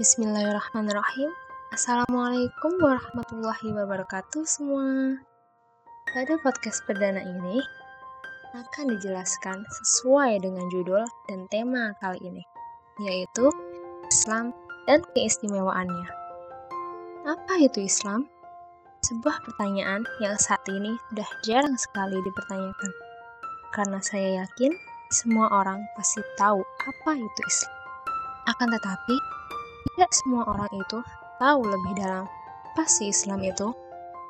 Bismillahirrahmanirrahim. Assalamualaikum warahmatullahi wabarakatuh semua. Pada podcast perdana ini akan dijelaskan sesuai dengan judul dan tema kali ini, yaitu Islam dan keistimewaannya. Apa itu Islam? Sebuah pertanyaan yang saat ini sudah jarang sekali dipertanyakan. Karena saya yakin semua orang pasti tahu apa itu Islam. Akan tetapi, tidak semua orang itu tahu lebih dalam apa sih Islam itu.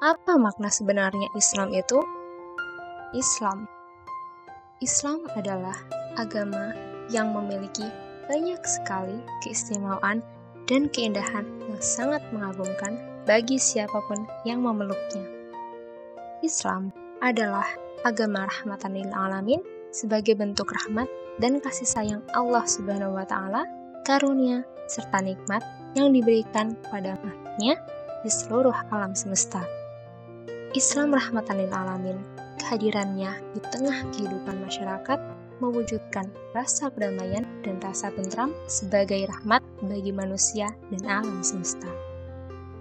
Apa makna sebenarnya Islam itu? Islam Islam adalah agama yang memiliki banyak sekali keistimewaan dan keindahan yang sangat mengagumkan bagi siapa pun yang memeluknya. Islam adalah agama rahmatan lil alamin sebagai bentuk rahmat dan kasih sayang Allah Subhanahu wa taala, karunia serta nikmat yang diberikan kepada umatnya di seluruh alam semesta. Islam rahmatan lil alamin, kehadirannya di tengah kehidupan masyarakat mewujudkan rasa kedamaian dan rasa tentram sebagai rahmat bagi manusia dan alam semesta.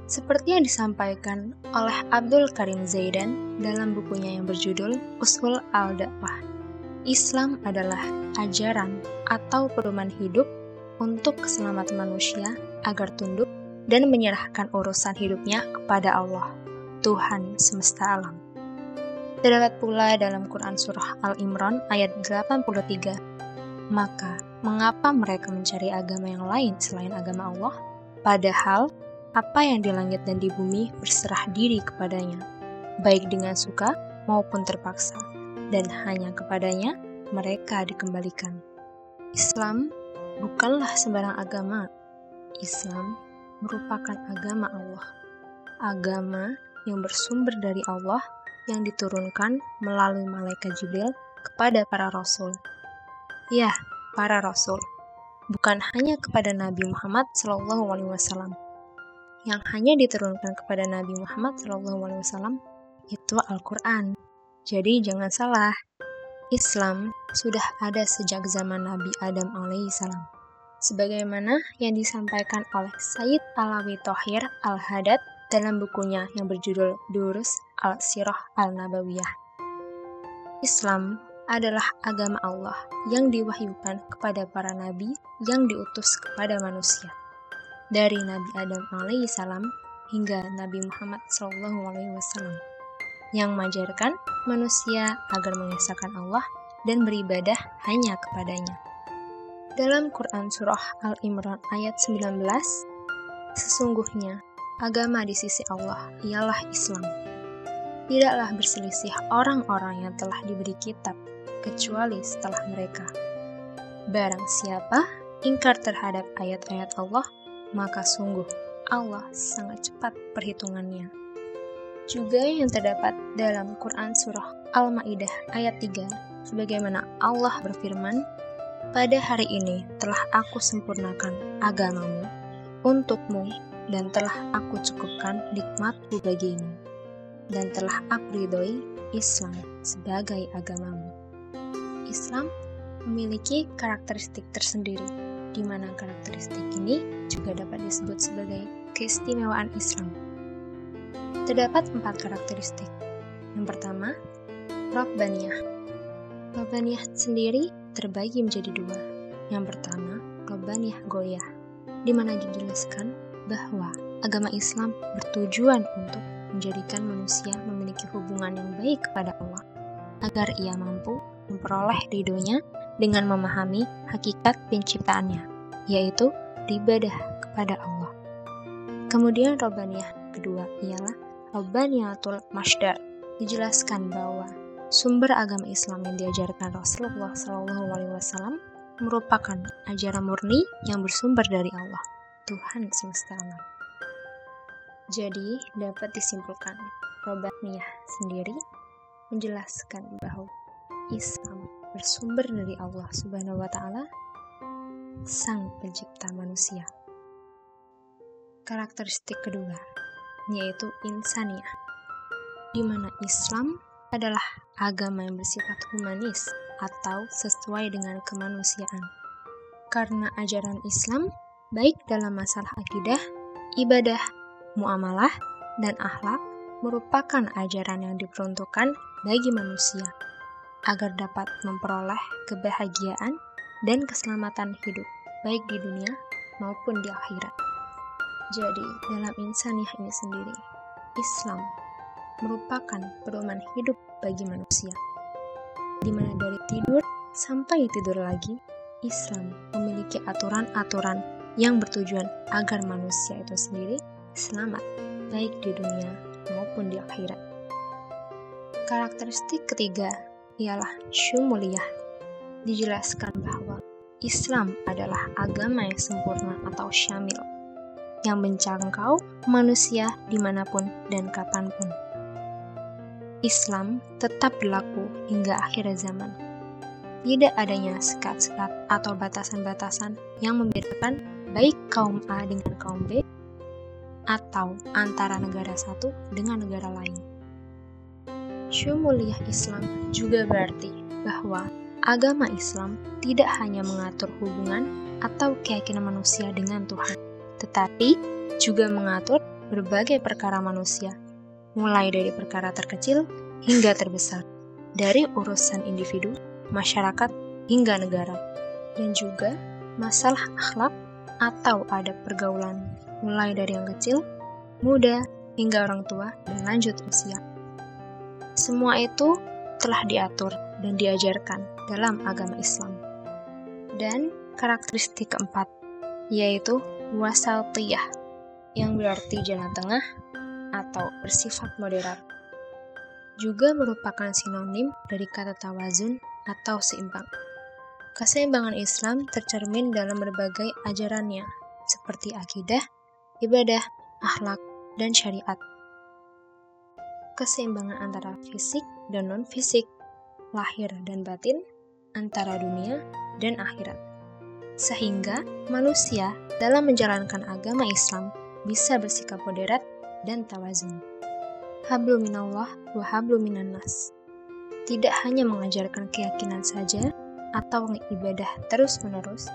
Seperti yang disampaikan oleh Abdul Karim Zaidan dalam bukunya yang berjudul Usul al-Dakwah. Islam adalah ajaran atau pedoman hidup untuk keselamatan manusia agar tunduk dan menyerahkan urusan hidupnya kepada Allah, Tuhan semesta alam. Terdapat pula dalam Quran Surah Al-Imran ayat 83, Maka, mengapa mereka mencari agama yang lain selain agama Allah? Padahal, apa yang di langit dan di bumi berserah diri kepadanya, baik dengan suka maupun terpaksa, dan hanya kepadanya mereka dikembalikan. Islam bukanlah sembarang agama. Islam merupakan agama Allah. Agama yang bersumber dari Allah yang diturunkan melalui malaikat Jibril kepada para rasul. Ya, para rasul. Bukan hanya kepada Nabi Muhammad SAW, yang hanya diturunkan kepada Nabi Muhammad SAW itu Al-Quran. Jadi jangan salah, Islam sudah ada sejak zaman Nabi Adam alaihissalam. Sebagaimana yang disampaikan oleh Sayyid Alawi Tohir Al-Hadad dalam bukunya yang berjudul Durus Al-Sirah Al-Nabawiyah. Islam adalah agama Allah yang diwahyukan kepada para nabi yang diutus kepada manusia dari Nabi Adam alaihissalam hingga Nabi Muhammad SAW yang mengajarkan manusia agar mengesahkan Allah dan beribadah hanya kepadanya. Dalam Quran Surah Al-Imran ayat 19, sesungguhnya agama di sisi Allah ialah Islam. Tidaklah berselisih orang-orang yang telah diberi kitab, kecuali setelah mereka. Barang siapa ingkar terhadap ayat-ayat Allah, maka sungguh Allah sangat cepat perhitungannya. Juga yang terdapat dalam Quran Surah Al-Ma'idah ayat 3, sebagaimana Allah berfirman, Pada hari ini telah aku sempurnakan agamamu untukmu dan telah aku cukupkan nikmatku bagimu dan telah aku ridhoi Islam sebagai agamamu. Islam memiliki karakteristik tersendiri, di mana karakteristik ini juga dapat disebut sebagai keistimewaan Islam. Terdapat empat karakteristik. Yang pertama, Rabbaniyah. Rabbaniyah sendiri terbagi menjadi dua. Yang pertama, Rabbaniyah Goyah, di mana dijelaskan bahwa agama Islam bertujuan untuk menjadikan manusia memiliki hubungan yang baik kepada Allah, agar ia mampu memperoleh ridhonya dengan memahami hakikat penciptaannya, yaitu beribadah kepada Allah. Kemudian Robbaniyah kedua ialah Robbaniyatul Masdar. Dijelaskan bahwa sumber agama Islam yang diajarkan Rasulullah SAW merupakan ajaran murni yang bersumber dari Allah, Tuhan semesta alam. Jadi, dapat disimpulkan, Robbaniyah sendiri menjelaskan bahwa Islam bersumber dari Allah Subhanahu wa taala, Sang Pencipta manusia. Karakteristik kedua yaitu insaniah, di mana Islam adalah agama yang bersifat humanis atau sesuai dengan kemanusiaan. Karena ajaran Islam baik dalam masalah akidah, ibadah, muamalah, dan akhlak merupakan ajaran yang diperuntukkan bagi manusia agar dapat memperoleh kebahagiaan dan keselamatan hidup, baik di dunia maupun di akhirat. Jadi, dalam insaniah ini sendiri, Islam merupakan pedoman hidup bagi manusia, di mana dari tidur sampai tidur lagi, Islam memiliki aturan-aturan yang bertujuan agar manusia itu sendiri selamat, baik di dunia maupun di akhirat. Karakteristik ketiga ialah syumuliyah. Dijelaskan bahwa Islam adalah agama yang sempurna atau syamil, yang menjangkau manusia di mana pun dan kapan pun. Islam tetap berlaku hingga akhir zaman. Tidak adanya sekat-sekat atau batasan-batasan yang membedakan baik kaum A dengan kaum B atau antara negara satu dengan negara lain. Syumuliyah Islam juga berarti bahwa agama Islam tidak hanya mengatur hubungan atau keyakinan manusia dengan Tuhan, tetapi juga mengatur berbagai perkara manusia, mulai dari perkara terkecil hingga terbesar, dari urusan individu, masyarakat, hingga negara, dan juga masalah akhlak atau adab pergaulan, mulai dari yang kecil, muda, hingga orang tua, dan lanjut usia. Semua itu telah diatur dan diajarkan dalam agama Islam. Dan karakteristik keempat, yaitu wasaltiyah, yang berarti jalan tengah atau bersifat moderat. Juga merupakan sinonim dari kata tawazun atau seimbang. Keseimbangan Islam tercermin dalam berbagai ajarannya, seperti akidah, ibadah, akhlak, dan syariat keseimbangan antara fisik dan non-fisik, lahir dan batin, antara dunia dan akhirat. Sehingga manusia dalam menjalankan agama Islam bisa bersikap moderat dan tawazun. Hablu minallah wa hablu minannas. Tidak hanya mengajarkan keyakinan saja atau ibadah terus-menerus,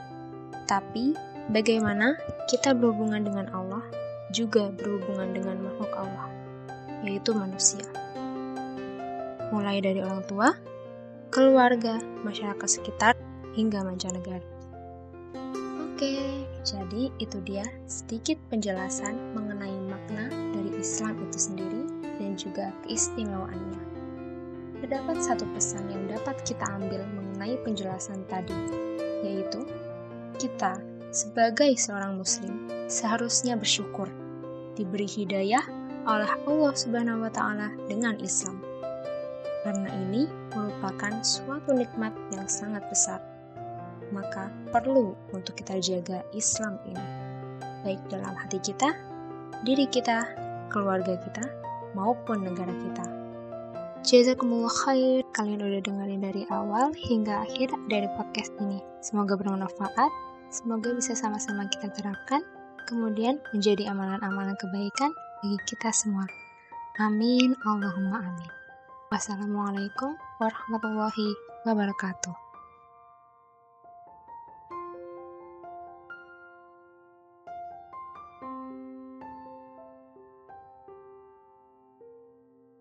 tapi bagaimana kita berhubungan dengan Allah juga berhubungan dengan makhluk Allah yaitu manusia. Mulai dari orang tua, keluarga, masyarakat sekitar, hingga mancanegara. Oke, jadi itu dia sedikit penjelasan mengenai makna dari Islam itu sendiri dan juga keistimewaannya. Terdapat satu pesan yang dapat kita ambil mengenai penjelasan tadi, yaitu kita sebagai seorang muslim seharusnya bersyukur diberi hidayah oleh Allah Subhanahu wa taala dengan Islam. Karena ini merupakan suatu nikmat yang sangat besar. Maka perlu untuk kita jaga Islam ini. Baik dalam hati kita, diri kita, keluarga kita, maupun negara kita. Jazakumullah khair, kalian udah dengerin dari awal hingga akhir dari podcast ini. Semoga bermanfaat, semoga bisa sama-sama kita terapkan, kemudian menjadi amalan-amalan kebaikan bagi kita semua. Amin, Allahumma amin. Wassalamualaikum warahmatullahi wabarakatuh.